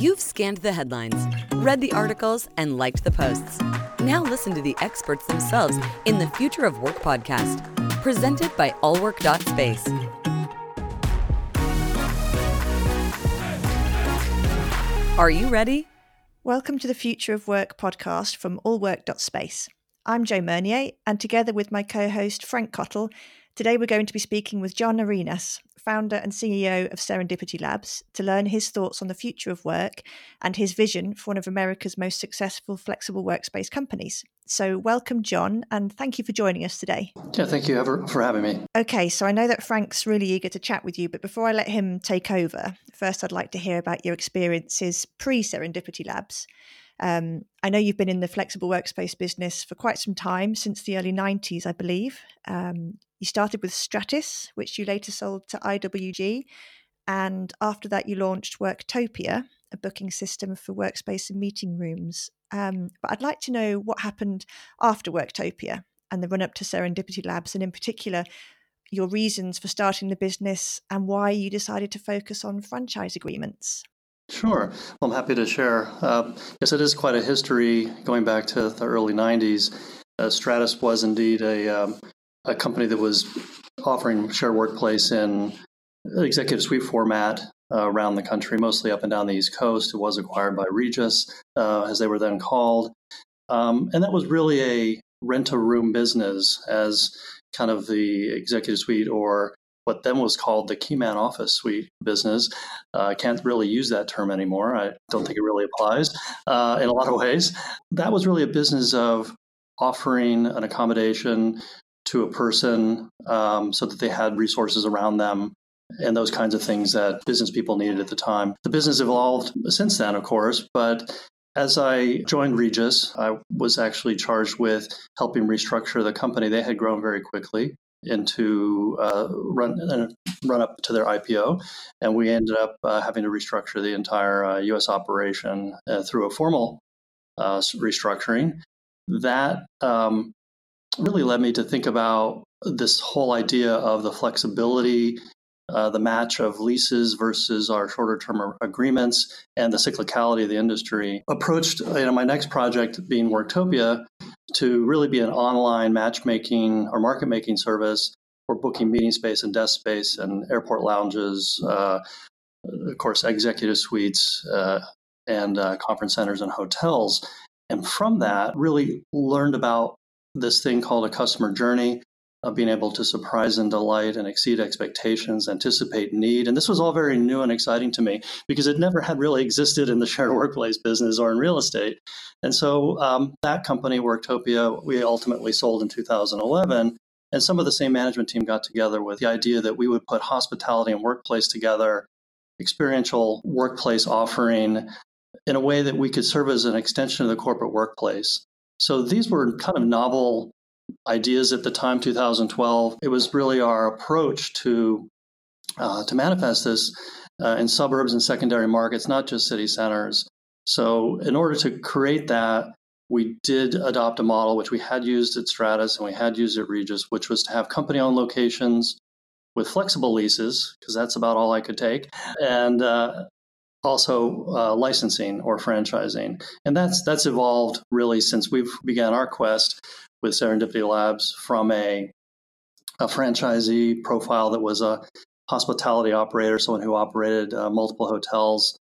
You've scanned the headlines, read the articles, and liked the posts. Now listen to the experts themselves in the Future of Work podcast, presented by allwork.space. Are you ready? Welcome to the Future of Work podcast from allwork.space. I'm Jo Meunier, and together with my co host Frank Cottle, today we're going to be speaking with John Arenas, founder and CEO of Serendipity Labs, to learn his thoughts on the future of work and his vision for one of America's most successful flexible workspace companies. So, welcome, John, and thank you for joining us today. Yeah, thank you ever for having me. Okay, so I know that Frank's really eager to chat with you, but before I let him take over, first I'd like to hear about your experiences pre Serendipity Labs. Um, I know you've been in the flexible workspace business for quite some time, since the early 90s, I believe. Um, you started with Stratus, which you later sold to IWG. And after that, you launched Worktopia, a booking system for workspace and meeting rooms. Um, but I'd like to know what happened after Worktopia and the run up to Serendipity Labs, and in particular, your reasons for starting the business and why you decided to focus on franchise agreements. Sure. I'm happy to share. Uh, yes, it is quite a history going back to the early 90s. Uh, Stratus was indeed a, um, a company that was offering shared workplace in executive suite format uh, around the country, mostly up and down the East Coast. It was acquired by Regus, uh, as they were then called. Um, and that was really a rent a room business as kind of the executive suite or what then was called the Keyman Office Suite business. Uh, I can't really use that term anymore. I don't think it really applies uh, in a lot of ways. That was really a business of offering an accommodation to a person um, so that they had resources around them and those kinds of things that business people needed at the time. The business evolved since then, of course, but as I joined Regus, I was actually charged with helping restructure the company. They had grown very quickly into uh, run uh, run up to their IPO, and we ended up uh, having to restructure the entire uh, U.S. operation uh, through a formal uh, restructuring. That um, really led me to think about this whole idea of the flexibility uh, the match of leases versus our shorter term agreements and the cyclicality of the industry. Approached you know, my next project being Worktopia to really be an online matchmaking or market making service for booking meeting space and desk space and airport lounges, uh, of course, executive suites uh, and uh, conference centers and hotels. And from that, really learned about this thing called a customer journey of being able to surprise and delight and exceed expectations, anticipate need. And this was all very new and exciting to me because it never had really existed in the shared workplace business or in real estate. And so um, that company, Worktopia, we ultimately sold in 2011. And some of the same management team got together with the idea that we would put hospitality and workplace together, experiential workplace offering in a way that we could serve as an extension of the corporate workplace. So these were kind of novel ideas at the time, 2012. It was really our approach to uh, to manifest this uh, in suburbs and secondary markets, not just city centers. So, in order to create that, we did adopt a model which we had used at Stratus and we had used at Regis, which was to have company-owned locations with flexible leases, because that's about all I could take, and uh, also uh, licensing or franchising. And that's that's evolved really since we've began our quest with Serendipity Labs from a, a franchisee profile that was a hospitality operator, someone who operated uh, multiple hotels,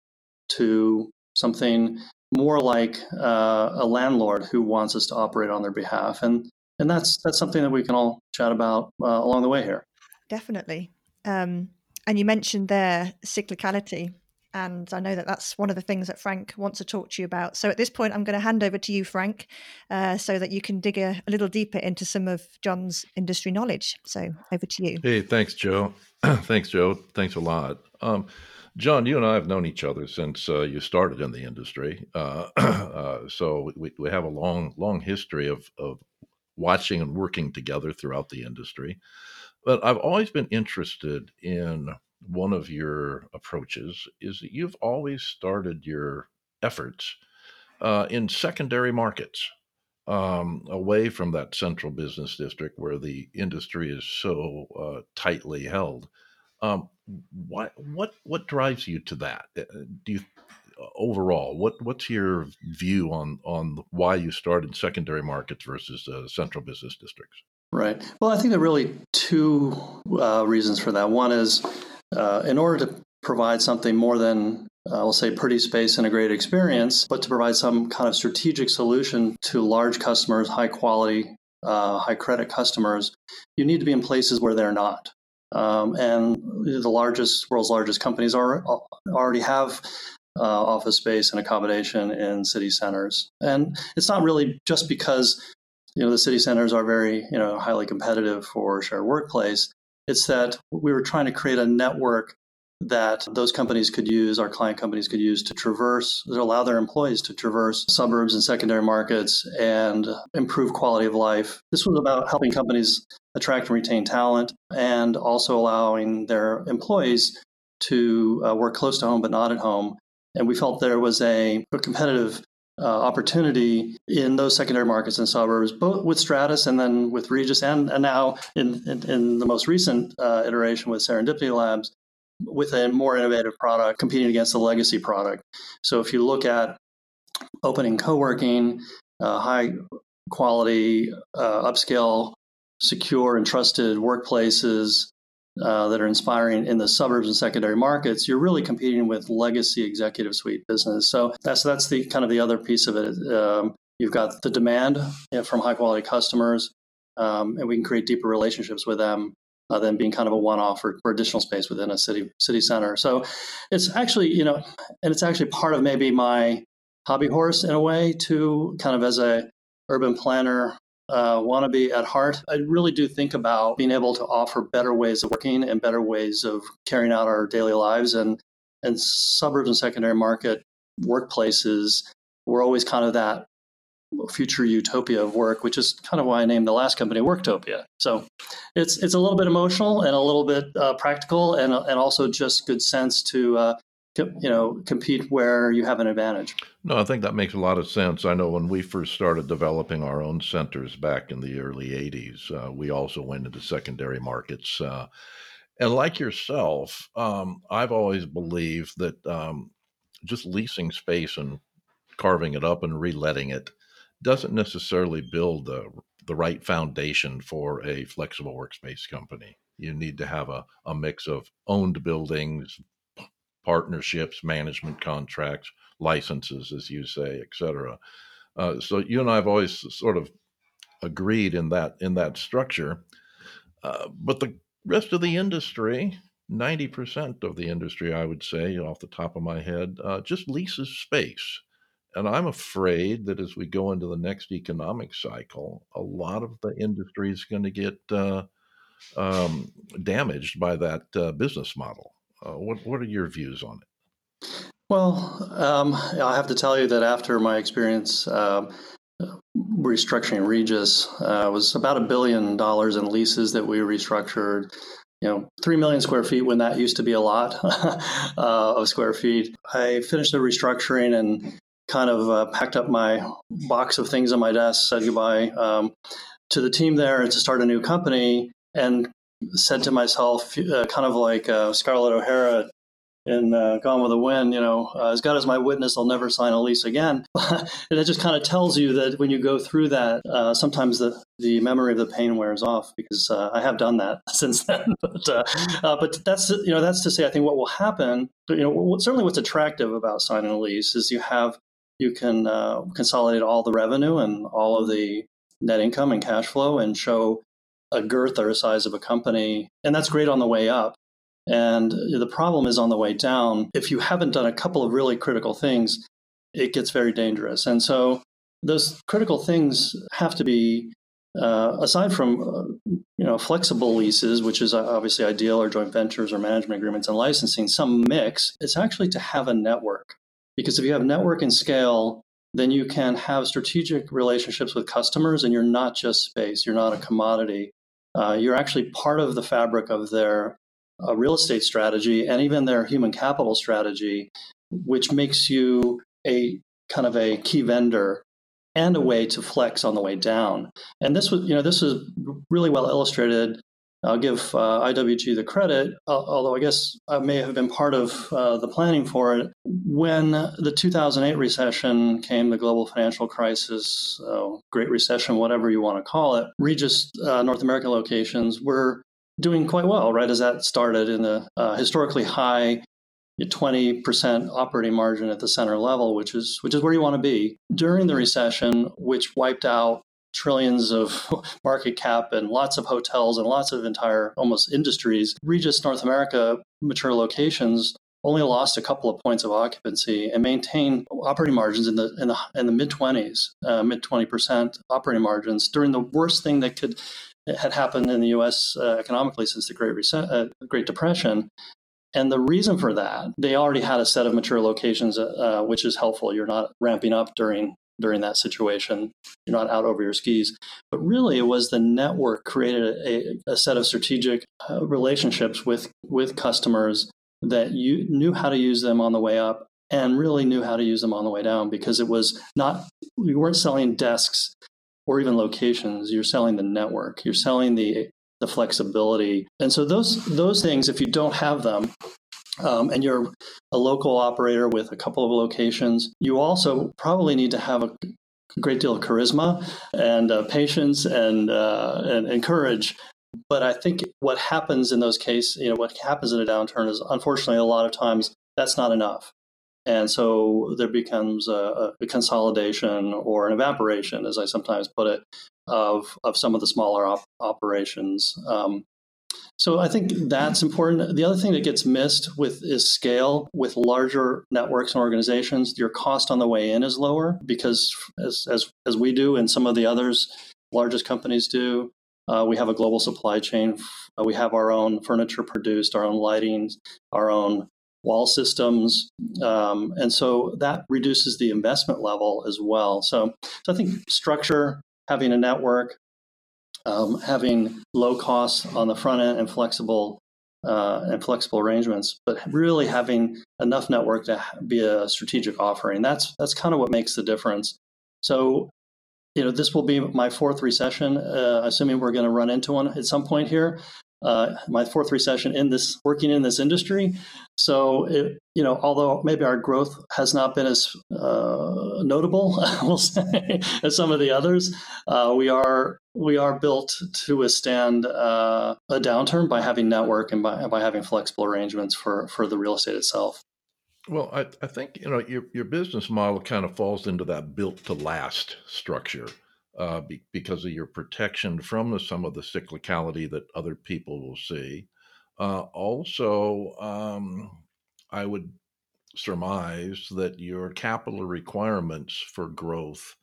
to something more like uh, a landlord who wants us to operate on their behalf, and and that's that's something that we can all chat about uh, along the way here. Definitely. Um, and you mentioned there cyclicality and I know that that's one of the things that Frank wants to talk to you about. So at this point, I'm going to hand over to you, Frank, uh, so that you can dig a, a, little deeper into some of John's industry knowledge. So over to you. Hey, thanks, Jo. thanks, Jo. Thanks a lot. Um, John, you and I have known each other since uh, you started in the industry. Uh, uh so we, we have a long, long history of, of watching and working together throughout the industry. But I've always been interested in one of your approaches is that you've always started your efforts uh, in secondary markets um, away from that central business district where the industry is so uh, tightly held. Um, what what what drives you to that? Uh, do you overall, what what's your view on on why you started secondary markets versus uh, central business districts? Right. Well, I think there are really two uh, reasons for that. One is uh, in order to provide something more than uh, will say pretty space and a great experience, but to provide some kind of strategic solution to large customers, high quality, uh, high credit customers, you need to be in places where they're not. Um, and the largest, world's largest companies are already have uh, office space and accommodation in city centers. And it's not really just because you know the city centers are very you know highly competitive for shared workplace. It's that we were trying to create a network that those companies could use, our client companies could use to traverse, to allow their employees to traverse suburbs and secondary markets and improve quality of life. This was about helping companies attract and retain talent and also allowing their employees to uh, work close to home but not at home. And we felt there was a, a competitive uh, opportunity in those secondary markets and suburbs, both with Stratus and then with Regus, and, and now in, in, in the most recent uh, iteration with Serendipity Labs, with a more innovative product competing against the legacy product. So if you look at opening co-working, uh, high quality, uh, upscale, secure and trusted workplaces uh, that are inspiring in the suburbs and secondary markets, you're really competing with legacy executive suite business. So that's that's the kind of the other piece of it. Um, you've got the demand from high quality customers, um, and we can create deeper relationships with them uh, than being kind of a one-off for, for additional space within a city city center. So it's actually you know, and it's actually part of maybe my hobby horse in a way to kind of as a urban planner uh, wannabe at heart. I really do think about being able to offer better ways of working and better ways of carrying out our daily lives and and suburbs and secondary market workplaces were always kind of that future utopia of work, which is kind of why I named the last company Worktopia. So it's it's a little bit emotional and a little bit uh, practical, and and also just good sense to uh, you know compete where you have an advantage. No, I think that makes a lot of sense. I know when we first started developing our own centers back in the early '80s, uh, we also went into secondary markets. Uh, and like yourself, um, I've always believed that um, just leasing space and carving it up and reletting it doesn't necessarily build the the right foundation for a flexible workspace company. You need to have a, a mix of owned buildings, partnerships, management contracts, licenses, as you say, et cetera. Uh, so you and I have always sort of agreed in that in that structure. Uh, but the rest of the industry, 90% of the industry, I would say, off the top of my head, uh, just leases space. And I'm afraid that as we go into the next economic cycle, a lot of the industry is going to get uh, um, damaged by that uh, business model. Uh, what What are your views on it? Well, um, I have to tell you that after my experience um, restructuring Regus, uh, was about a billion dollars in leases that we restructured you know, three million square feet when that used to be a lot uh, of square feet. I finished the restructuring and kind of uh, packed up my box of things on my desk, said goodbye um, to the team there to start a new company, and said to myself, uh, kind of like uh, Scarlett O'Hara in uh, Gone with the Wind, you know, uh, as God is my witness, I'll never sign a lease again. and it just kind of tells you that when you go through that, uh, sometimes the, the memory of the pain wears off because uh, I have done that since then. but but that's you know that's to say, I think what will happen, you know, certainly what's attractive about signing a lease is you have you can consolidate all the revenue and all of the net income and cash flow and show a girth or a size of a company. And that's great on the way up. And the problem is on the way down. If you haven't done a couple of really critical things, it gets very dangerous. And so those critical things have to be, uh, aside from uh, you know flexible leases, which is obviously ideal, or joint ventures or management agreements and licensing, some mix. It's actually to have a network because if you have network and scale, then you can have strategic relationships with customers and you're not just space, you're not a commodity. Uh, you're actually part of the fabric of their uh, real estate strategy and even their human capital strategy, which makes you a kind of a key vendor and a way to flex on the way down. And this was, you know, this is really well illustrated I'll give uh, IWG the credit, although I guess I may have been part of uh, the planning for it. When the 2008 recession came, the global financial crisis, uh, Great Recession, whatever you want to call it, Regus uh, North American locations were doing quite well, right as that started in the uh, historically high 20% operating margin at the center level, which is which is where you want to be during the recession, which wiped out trillions of market cap and lots of hotels and lots of entire almost industries. Regus North America mature locations only lost a couple of points of occupancy and maintained operating margins in the in the in the mid 20s, uh, mid 20% operating margins during the worst thing that could had happened in the U.S. Uh, economically since the Great Reset, uh, Great Depression. And the reason for that, they already had a set of mature locations, uh, which is helpful. You're not ramping up during during that situation. You're not out over your skis. But really, it was the network created a, a set of strategic uh, relationships with with customers that you knew how to use them on the way up and really knew how to use them on the way down because it was not we weren't selling desks or even locations you're selling the network you're selling the the flexibility and so those those things if you don't have them um, and you're a local operator with a couple of locations, you also probably need to have a great deal of charisma and uh, patience and, uh, and, and courage. But I think what happens in those cases, you know, what happens in a downturn is unfortunately a lot of times that's not enough. And so there becomes a, a consolidation or an evaporation, as I sometimes put it, of, of some of the smaller op- operations. Um, so I think that's important. The other thing that gets missed with is scale. With larger networks and organizations, your cost on the way in is lower because as as as we do and some of the others largest companies do, uh, we have a global supply chain. Uh, we have our own furniture produced, our own lighting, our own wall systems, um, and so that reduces the investment level as well. So, so I think structure, having a network, um, having low costs on the front end and flexible uh, and flexible arrangements, but really having enough network to be a strategic offering. That's that's kind of what makes the difference. So, you know, this will be my fourth recession, uh, assuming we're going to run into one at some point here uh, my fourth recession in this working in this industry. So, it, you know, although maybe our growth has not been as uh, notable, we'll say, as some of the others, uh, we are we are built to withstand uh, a downturn by having network and by, by having flexible arrangements for for the real estate itself. Well, I, I think you know your your business model kind of falls into that built to last structure uh, be, because of your protection from the, some of the cyclicality that other people will see. Uh, also, um, I would surmise that your capital requirements for growth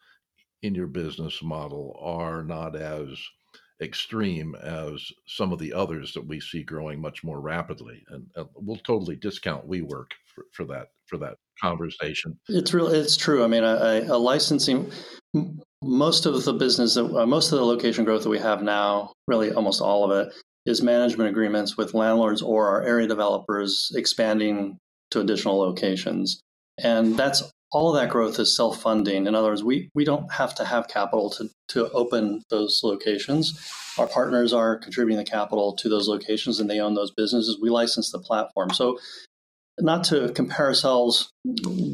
in your business model are not as extreme as some of the others that we see growing much more rapidly. And uh, we'll totally discount WeWork for, for that for that conversation. It's real. It's true. I mean, a, a licensing most of the business, uh, most of the location growth that we have now, really almost all of it, is management agreements with landlords or our area developers expanding to additional locations. And that's all that growth is self funding. In other words, we, we don't have to have capital to, to open those locations. Our partners are contributing the capital to those locations and they own those businesses. We license the platform. So, not to compare ourselves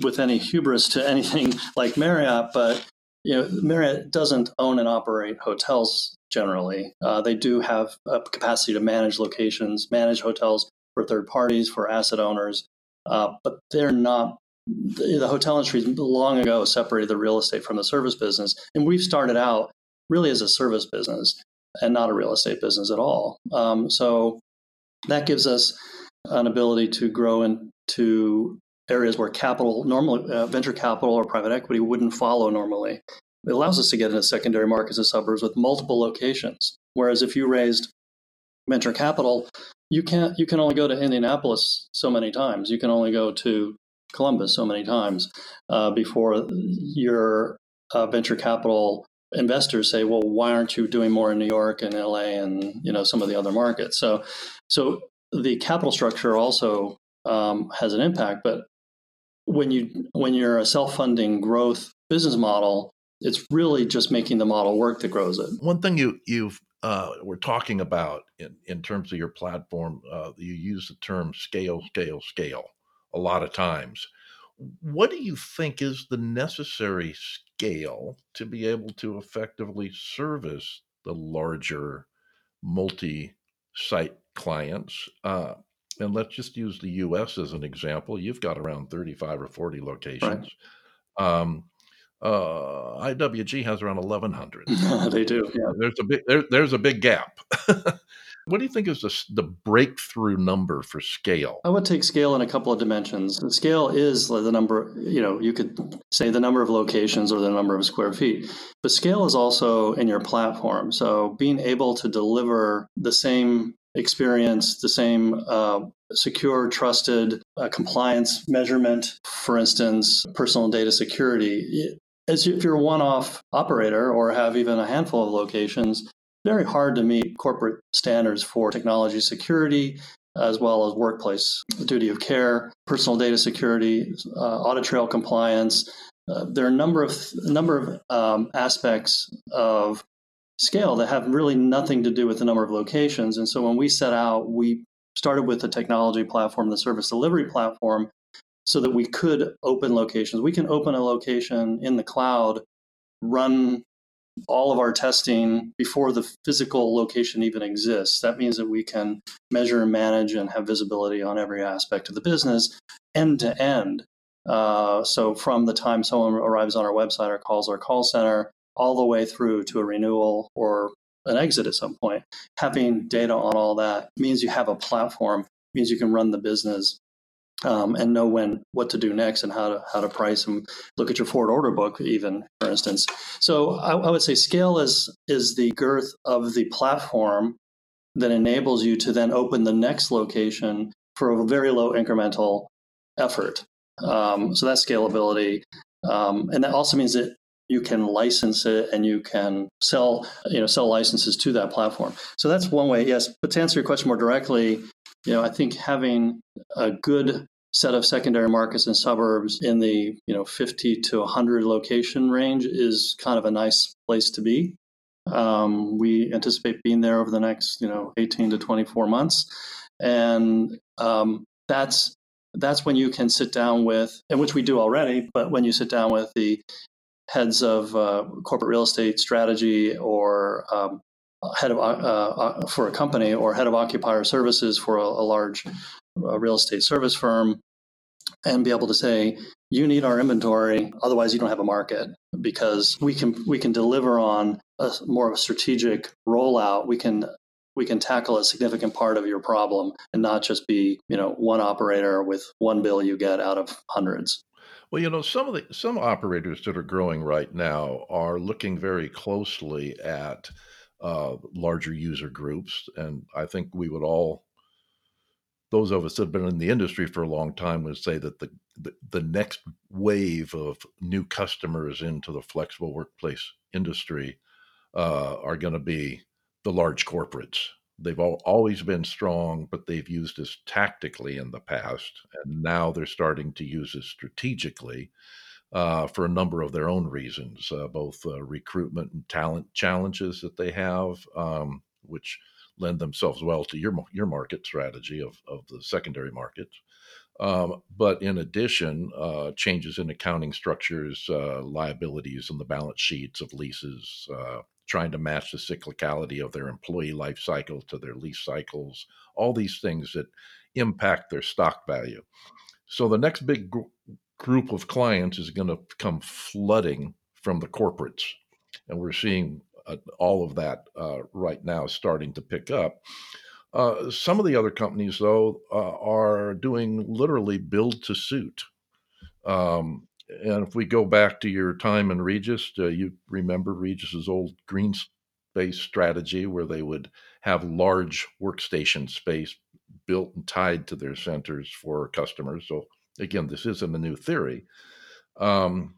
with any hubris to anything like Marriott, but you know, Marriott doesn't own and operate hotels generally. Uh, they do have a capacity to manage locations, manage hotels for third parties, for asset owners, uh, but they're not. The, the hotel industry long ago separated the real estate from the service business, and we've started out really as a service business and not a real estate business at all. Um, so that gives us an ability to grow into areas where capital, normal uh, venture capital or private equity wouldn't follow normally. It allows us to get into secondary markets and suburbs with multiple locations. Whereas if you raised venture capital, you can't. You can only go to Indianapolis so many times. You can only go to Columbus so many times uh, before your uh, venture capital investors say, "Well, why aren't you doing more in New York and LA and you know some of the other markets?" So, so the capital structure also um, has an impact. But when you when you're a self-funding growth business model, it's really just making the model work that grows it. One thing you you've uh, we're talking about in, in terms of your platform, uh, you use the term scale, scale, scale a lot of times. What do you think is the necessary scale to be able to effectively service the larger multi site clients? Uh, and let's just use the US as an example. You've got around 35 or 40 locations. Right. Um, uh, IWG has around 1,100. they do. Yeah. There's a big there, there's a big gap. what do you think is the, the breakthrough number for scale? I would take scale in a couple of dimensions. The scale is the number, you know, you could say the number of locations or the number of square feet, but scale is also in your platform. So being able to deliver the same experience, the same uh, secure, trusted uh, compliance measurement, for instance, personal data security. As if you're a one-off operator or have even a handful of locations, very hard to meet corporate standards for technology security as well as workplace duty of care, personal data security, uh, audit trail compliance. Uh, there are a number of a number of um, aspects of scale that have really nothing to do with the number of locations. And so when we set out, we started with the technology platform, the service delivery platform, so that we could open locations. We can open a location in the cloud, run all of our testing before the physical location even exists. That means that we can measure and manage and have visibility on every aspect of the business end to end. Uh, so from the time someone arrives on our website or calls our call center all the way through to a renewal or an exit at some point. Having data on all that means you have a platform, means you can run the business um, and know when what to do next and how to how to price and look at your forward order book, even for instance. So I, I would say scale is is the girth of the platform that enables you to then open the next location for a very low incremental effort. Um, so that's scalability. Um, and that also means that you can license it and you can sell you know sell licenses to that platform. So that's one way yes. But to answer your question more directly you know i think having a good set of secondary markets and suburbs in the you know 50 to 100 location range is kind of a nice place to be. Um, we anticipate being there over the next you know 18 to 24 months. And um, that's that's when you can sit down with and which we do already but when you sit down with the heads of uh, corporate real estate strategy or um, head of uh, uh, for a company or head of occupier services for a, a large uh, real estate service firm and be able to say you need our inventory otherwise you don't have a market. Because we can we can deliver on a more of a strategic rollout we can we can tackle a significant part of your problem and not just be you know one operator with one bill you get out of hundreds well, you know, some of the some operators that are growing right now are looking very closely at uh, larger user groups, and I think we would all, those of us that have been in the industry for a long time, would say that the the, the next wave of new customers into the flexible workplace industry uh, are going to be the large corporates they've all, always been strong, but they've used this tactically in the past, and now they're starting to use it strategically uh, for a number of their own reasons, uh, both uh, recruitment and talent challenges that they have, um, which lend themselves well to your your market strategy of of the secondary markets. Um, but in addition, uh, changes in accounting structures, uh, liabilities and the balance sheets of leases, uh, trying to match the cyclicality of their employee life cycle to their lease cycles, all these things that impact their stock value. So the next big gr- group of clients is going to come flooding from the corporates. And we're seeing uh, all of that uh, right now starting to pick up. Uh, some of the other companies, though, uh, are doing literally build to suit. Um, and if we go back to your time in Regus, uh, you remember Regus's old green space strategy where they would have large workstation space built and tied to their centers for customers. So again, this isn't a new theory. Um,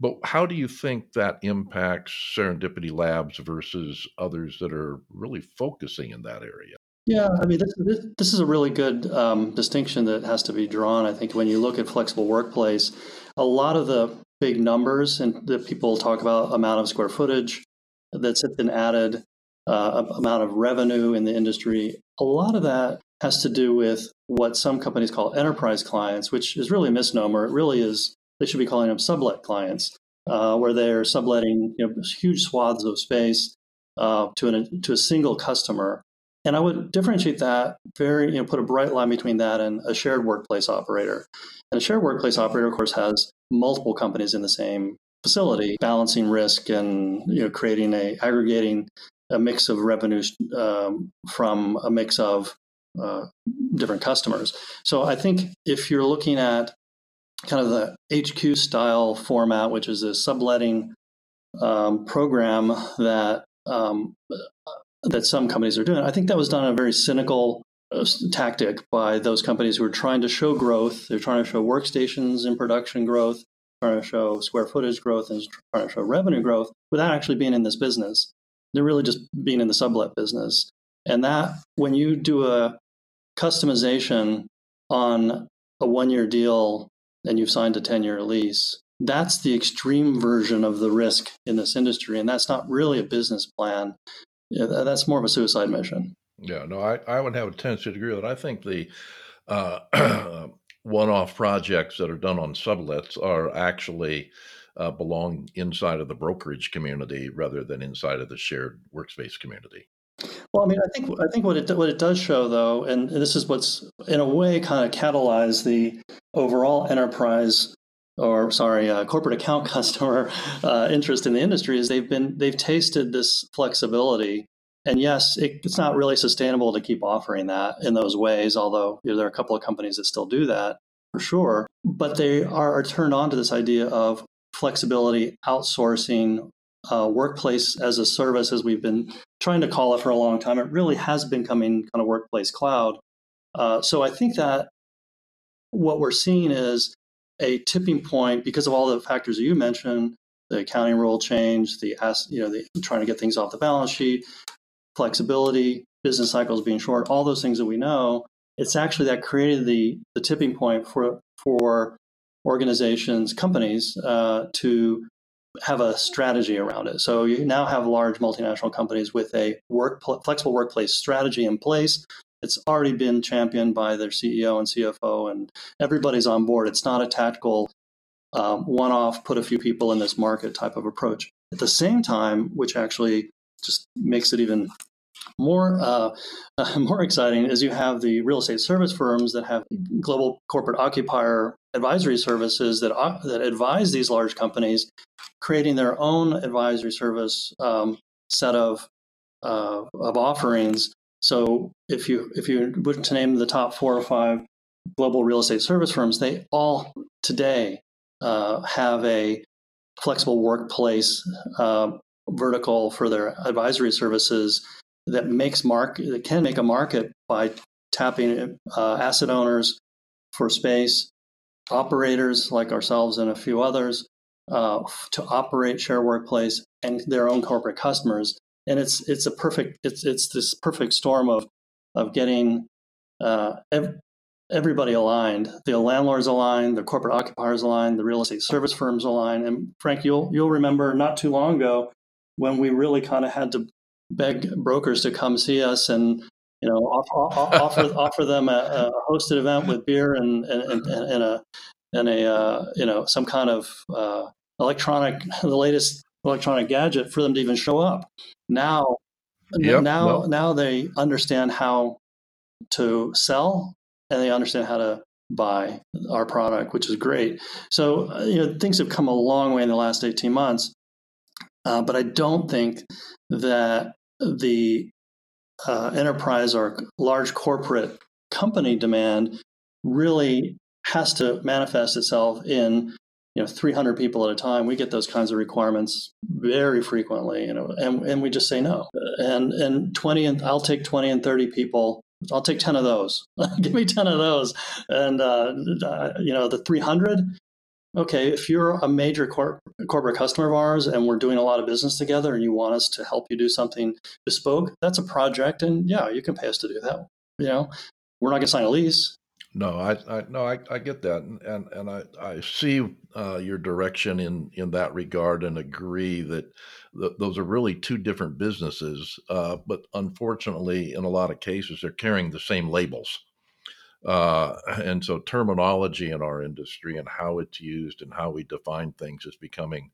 but how do you think that impacts Serendipity Labs versus others that are really focusing in that area? Yeah, I mean, this, this, this is a really good um, distinction that has to be drawn. I think when you look at flexible workplace, a lot of the big numbers and that people talk about amount of square footage that's been added uh, amount of revenue in the industry. A lot of that has to do with what some companies call enterprise clients, which is really a misnomer. It really is, they should be calling them sublet clients, uh, where they're subletting you know, huge swaths of space uh, to, an, to a single customer. And I would differentiate that very, you know, put a bright line between that and a shared workplace operator. And a shared workplace operator, of course, has multiple companies in the same facility, balancing risk and you know creating a aggregating a mix of revenues um, from a mix of uh, different customers. So I think if you're looking at kind of the HQ style format, which is a subletting um, program that um, that some companies are doing, I think that was done in a very cynical uh, tactic by those companies who are trying to show growth. They're trying to show workstations in production growth, trying to show square footage growth, and trying to show revenue growth without actually being in this business. They're really just being in the sublet business. And that, when you do a customization on a one year deal and you've signed a 10 year lease, that's the extreme version of the risk in this industry. And that's not really a business plan. Yeah, that's more of a suicide mission. Yeah, no, I, I would have a tendency to agree with that. I think the uh, one off projects that are done on sublets are actually uh, belong inside of the brokerage community rather than inside of the shared workspace community. Well, I mean, I think I think what it what it does show, though, and this is what's in a way kind of catalyzed the overall enterprise or sorry, corporate account customer uh, interest in the industry is they've been they've tasted this flexibility, and yes, it, it's not really sustainable to keep offering that in those ways. Although you know, there are a couple of companies that still do that for sure, but they are, are turned on to this idea of flexibility, outsourcing, uh, workplace as a service, as we've been trying to call it for a long time. It really has been coming kind of workplace cloud. Uh, so I think that what we're seeing is a tipping point because of all the factors that you mentioned the accounting rule change, the you know, the trying to get things off the balance sheet, flexibility, business cycles being short, all those things that we know. It's actually that created the the tipping point for for organizations, companies uh, to have a strategy around it. So you now have large multinational companies with a work flexible workplace strategy in place. It's already been championed by their CEO and CFO, and everybody's on board. It's not a tactical um, one-off, put a few people in this market type of approach. At the same time, which actually just makes it even more uh, uh, more exciting is you have the real estate service firms that have global corporate occupier advisory services that uh, that advise these large companies, creating their own advisory service um, set of uh, of offerings. So if you if you were to name the top four or five global real estate service firms, they all today uh, have a flexible workplace uh, vertical for their advisory services that makes market that can make a market by tapping uh, asset owners for space, operators like ourselves and a few others uh, to operate share workplace and their own corporate customers. And it's it's a perfect it's it's this perfect storm of of getting uh, ev- everybody aligned. The landlords aligned, the corporate occupiers aligned, the real estate service firms aligned. And Frank, you'll you'll remember not too long ago when we really kind of had to beg brokers to come see us and you know offer offer, offer them a, a, hosted event with beer and and, and, and a and a uh, you know some kind of uh, electronic the latest electronic gadget for them to even show up now yep, now well. now they understand how to sell and they understand how to buy our product which is great so uh, you know things have come a long way in the last 18 months uh, but I don't think that the uh, enterprise or large corporate company demand really has to manifest itself in you know 300 people at a time we get those kinds of requirements very frequently you know and, and we just say no and and 20 and i'll take 20 and 30 people i'll take 10 of those give me 10 of those and uh, you know the 300 okay, if you're a major cor- corporate customer of ours and we're doing a lot of business together and you want us to help you do something bespoke, that's a project. And yeah, you can pay us to do that. You know, we're not going to sign a lease. No, I, I no, I, I get that, and and, I I see uh, your direction in in that regard, and agree that th- those are really two different businesses. Uh, but unfortunately, in a lot of cases, they're carrying the same labels, uh, and so terminology in our industry and how it's used and how we define things is becoming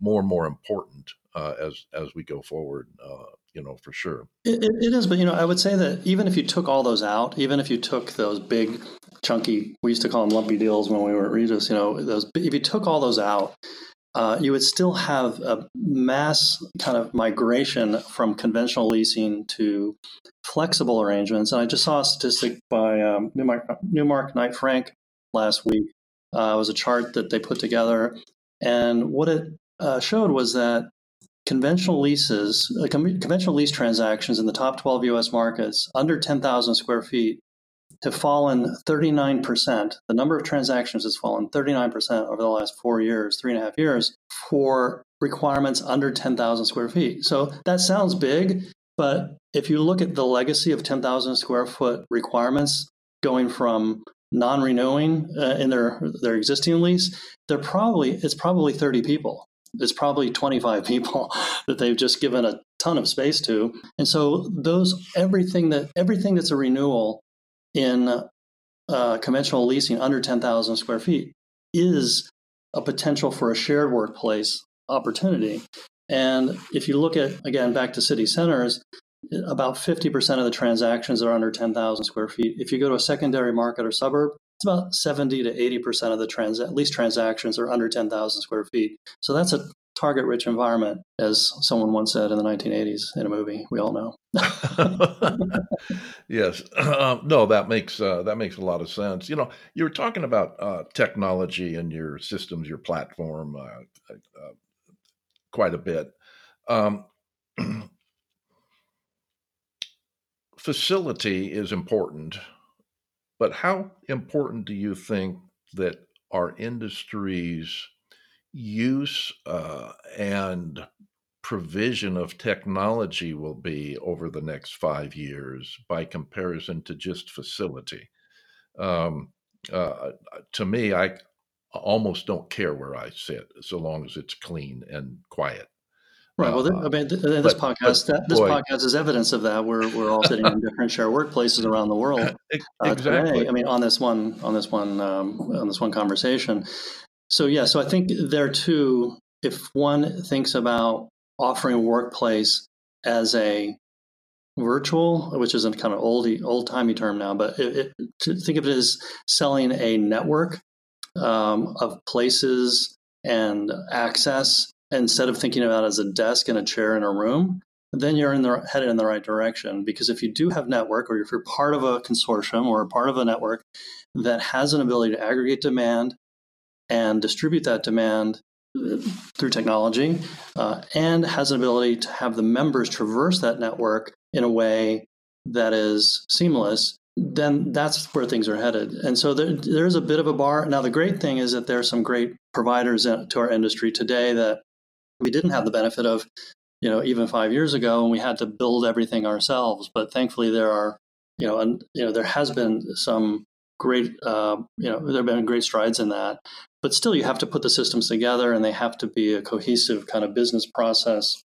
more and more important uh, as as we go forward. Uh, you know, for sure. It, it is, but you know, I would say that even if you took all those out, even if you took those big, chunky, we used to call them lumpy deals when we were at Regus, you know, those if you took all those out, uh, you would still have a mass kind of migration from conventional leasing to flexible arrangements. And I just saw a statistic by um, Newmark, Newmark Knight Frank last week. Uh, it was a chart that they put together, and what it uh, showed was that conventional leases, uh, conventional lease transactions in the top 12 U.S. markets under 10,000 square feet have fallen 39%. The number of transactions has fallen 39% over the last four years, three and a half years, for requirements under 10,000 square feet. So that sounds big, but if you look at the legacy of 10,000 square foot requirements going from non-renewing uh, in their their existing lease, they're probably it's probably 30 people it's probably 25 people that they've just given a ton of space to and so those everything that everything that's a renewal in uh, conventional leasing under 10,000 square feet is a potential for a shared workplace opportunity and if you look at again back to city centers about 50% of the transactions are under 10,000 square feet if you go to a secondary market or suburb it's about 70 to 80% of the trans- lease transactions are under 10,000 square feet. So that's a target rich environment, as someone once said in the 1980s in a movie. We all know. yes, um, no, that makes uh, that makes a lot of sense. You know, you were talking about uh, technology and your systems, your platform, uh, uh quite a bit. Um, facility is important but how important do you think that our industry's use uh, and provision of technology will be over the next five years by comparison to just facility? Um, uh, to me, I almost don't care where I sit so long as it's clean and quiet. Right. Well, I mean, this but, podcast, but, this boy, podcast is evidence of that. We're we're all sitting in different share workplaces around the world. Uh, exactly. Today. I mean, on this one, on this one, um, on this one conversation. So yeah. So I think there too, if one thinks about offering workplace as a virtual, which is a kind of old old timey term now, but it, it, to think of it as selling a network um, of places and access instead of thinking about as a desk and a chair in a room, then you're in the headed in the right direction. Because if you do have network, or if you're part of a consortium or part of a network that has an ability to aggregate demand and distribute that demand uh, through technology, uh, and has an ability to have the members traverse that network in a way that is seamless, then that's where things are headed. And so there, there's a bit of a bar. Now, the great thing is that there are some great providers to our industry today that we didn't have the benefit of, you know, even five years ago, and we had to build everything ourselves. But thankfully, there are, you know, and you know, there has been some great, uh, you know, there have been great strides in that. But still, you have to put the systems together, and they have to be a cohesive kind of business process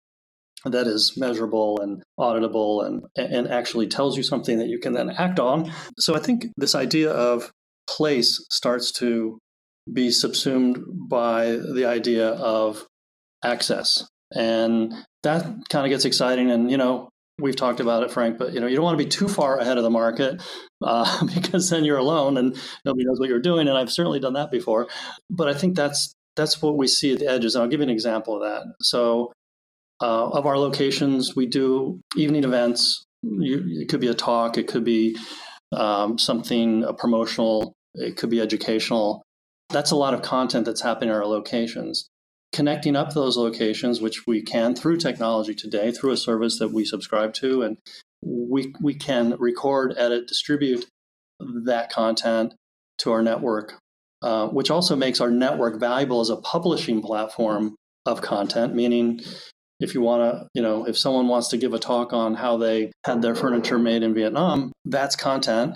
that is measurable and auditable and and actually tells you something that you can then act on. So I think this idea of place starts to be subsumed by the idea of access. And that kind of gets exciting. And, you know, we've talked about it, Frank, but, you know, you don't want to be too far ahead of the market uh, because then you're alone and nobody knows what you're doing. And I've certainly done that before. But I think that's that's what we see at the edges. And I'll give you an example of that. So, uh, of our locations, we do evening events. You, it could be a talk, it could be um, something a promotional, it could be educational. That's a lot of content that's happening in our locations connecting up those locations, which we can through technology today, through a service that we subscribe to, and we we can record, edit, distribute that content to our network, uh, which also makes our network valuable as a publishing platform of content. Meaning, if you want to, you know, if someone wants to give a talk on how they had their furniture made in Vietnam, that's content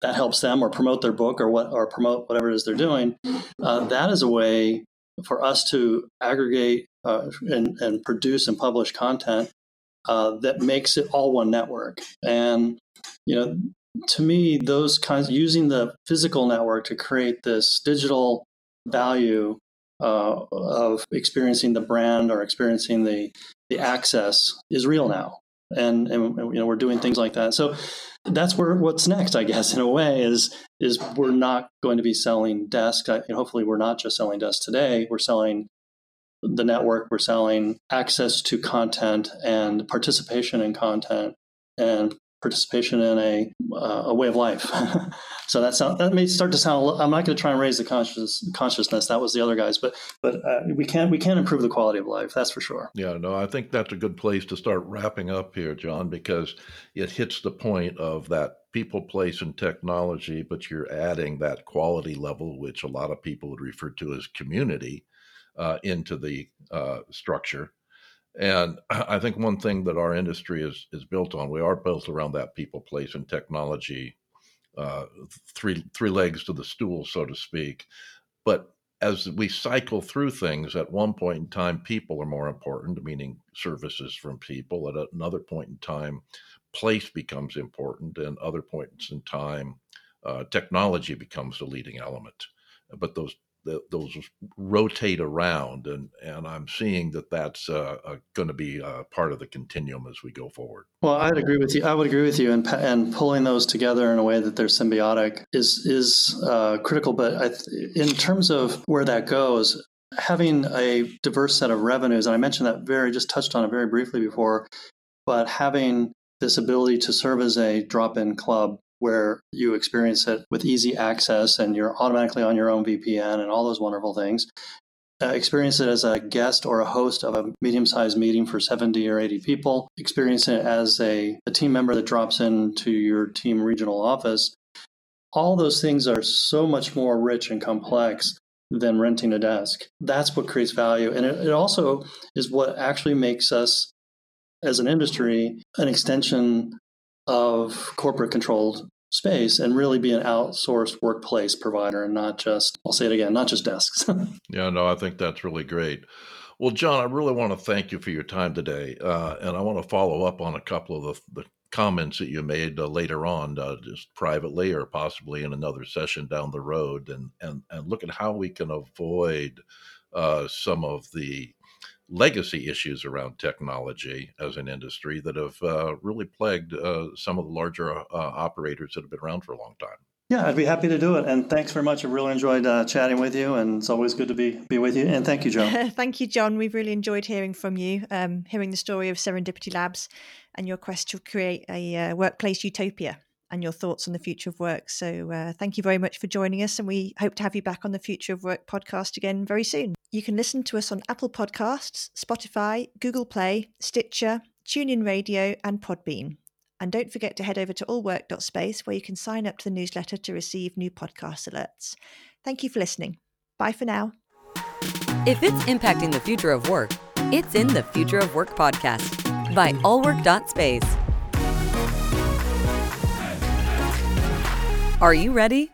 that helps them or promote their book or what or promote whatever it is they're doing. Uh, that is a way for us to aggregate uh, and, and produce and publish content uh, that makes it all one network. And you know, to me, those kinds using the physical network to create this digital value uh, of experiencing the brand or experiencing the the access is real now, and and you know we're doing things like that. So that's where what's next, I guess, in a way, is is we're not going to be selling desks. I, hopefully, we're not just selling desks today. We're selling the network. We're selling access to content and participation in content and participation in a uh, a way of life. so that's that may start to sound. I'm not going to try and raise the conscious consciousness. That was the other guys, but but uh, we can we can improve the quality of life. That's for sure. Yeah, no, I think that's a good place to start wrapping up here, John, because it hits the point of that people, place, and technology, but you're adding that quality level, which a lot of people would refer to as community, uh, into the uh, structure and I think one thing that our industry is is built on, we are built around that people, place, and technology, uh, three three legs to the stool, so to speak. But as we cycle through things, at one point in time, people are more important, meaning services from people. At another point in time, place becomes important, and other points in time, uh, technology becomes the leading element. But those the, those rotate around, and and I'm seeing that that's uh, uh, going to be uh, part of the continuum as we go forward. Well, I'd agree with you. I would agree with you, and and pulling those together in a way that they're symbiotic is is uh, critical. But I, in terms of where that goes, having a diverse set of revenues, and I mentioned that very just touched on it very briefly before, but having this ability to serve as a drop-in club where you experience it with easy access and you're automatically on your own VPN and all those wonderful things. Uh, experience it as a guest or a host of a medium sized meeting for 70 or 80 people. Experience it as a, a team member that drops into your team regional office. All those things are so much more rich and complex than renting a desk. That's what creates value. And it, it also is what actually makes us, as an industry, an extension of corporate controlled space and really be an outsourced workplace provider and not just, I'll say it again, not just desks. yeah, no, I think that's really great. Well, John, I really want to thank you for your time today. Uh, and I want to follow up on a couple of the, the comments that you made uh, later on, uh, just privately or possibly in another session down the road, and, and, and look at how we can avoid uh, some of the legacy issues around technology as an industry that have uh, really plagued uh, some of the larger uh, operators that have been around for a long time. Yeah, I'd be happy to do it. And thanks very much. I really enjoyed uh, chatting with you, and it's always good to be be with you. And thank you, John. thank you, John. We've really enjoyed hearing from you, um, hearing the story of Serendipity Labs and your quest to create a uh, workplace utopia and your thoughts on the future of work. So, uh, thank you very much for joining us, and we hope to have you back on the Future of Work podcast again very soon. You can listen to us on Apple Podcasts, Spotify, Google Play, Stitcher, TuneIn Radio, and Podbean. And don't forget to head over to allwork.space where you can sign up to the newsletter to receive new podcast alerts. Thank you for listening. Bye for now. If it's impacting the future of work, it's in the Future of Work podcast by allwork.space. Are you ready?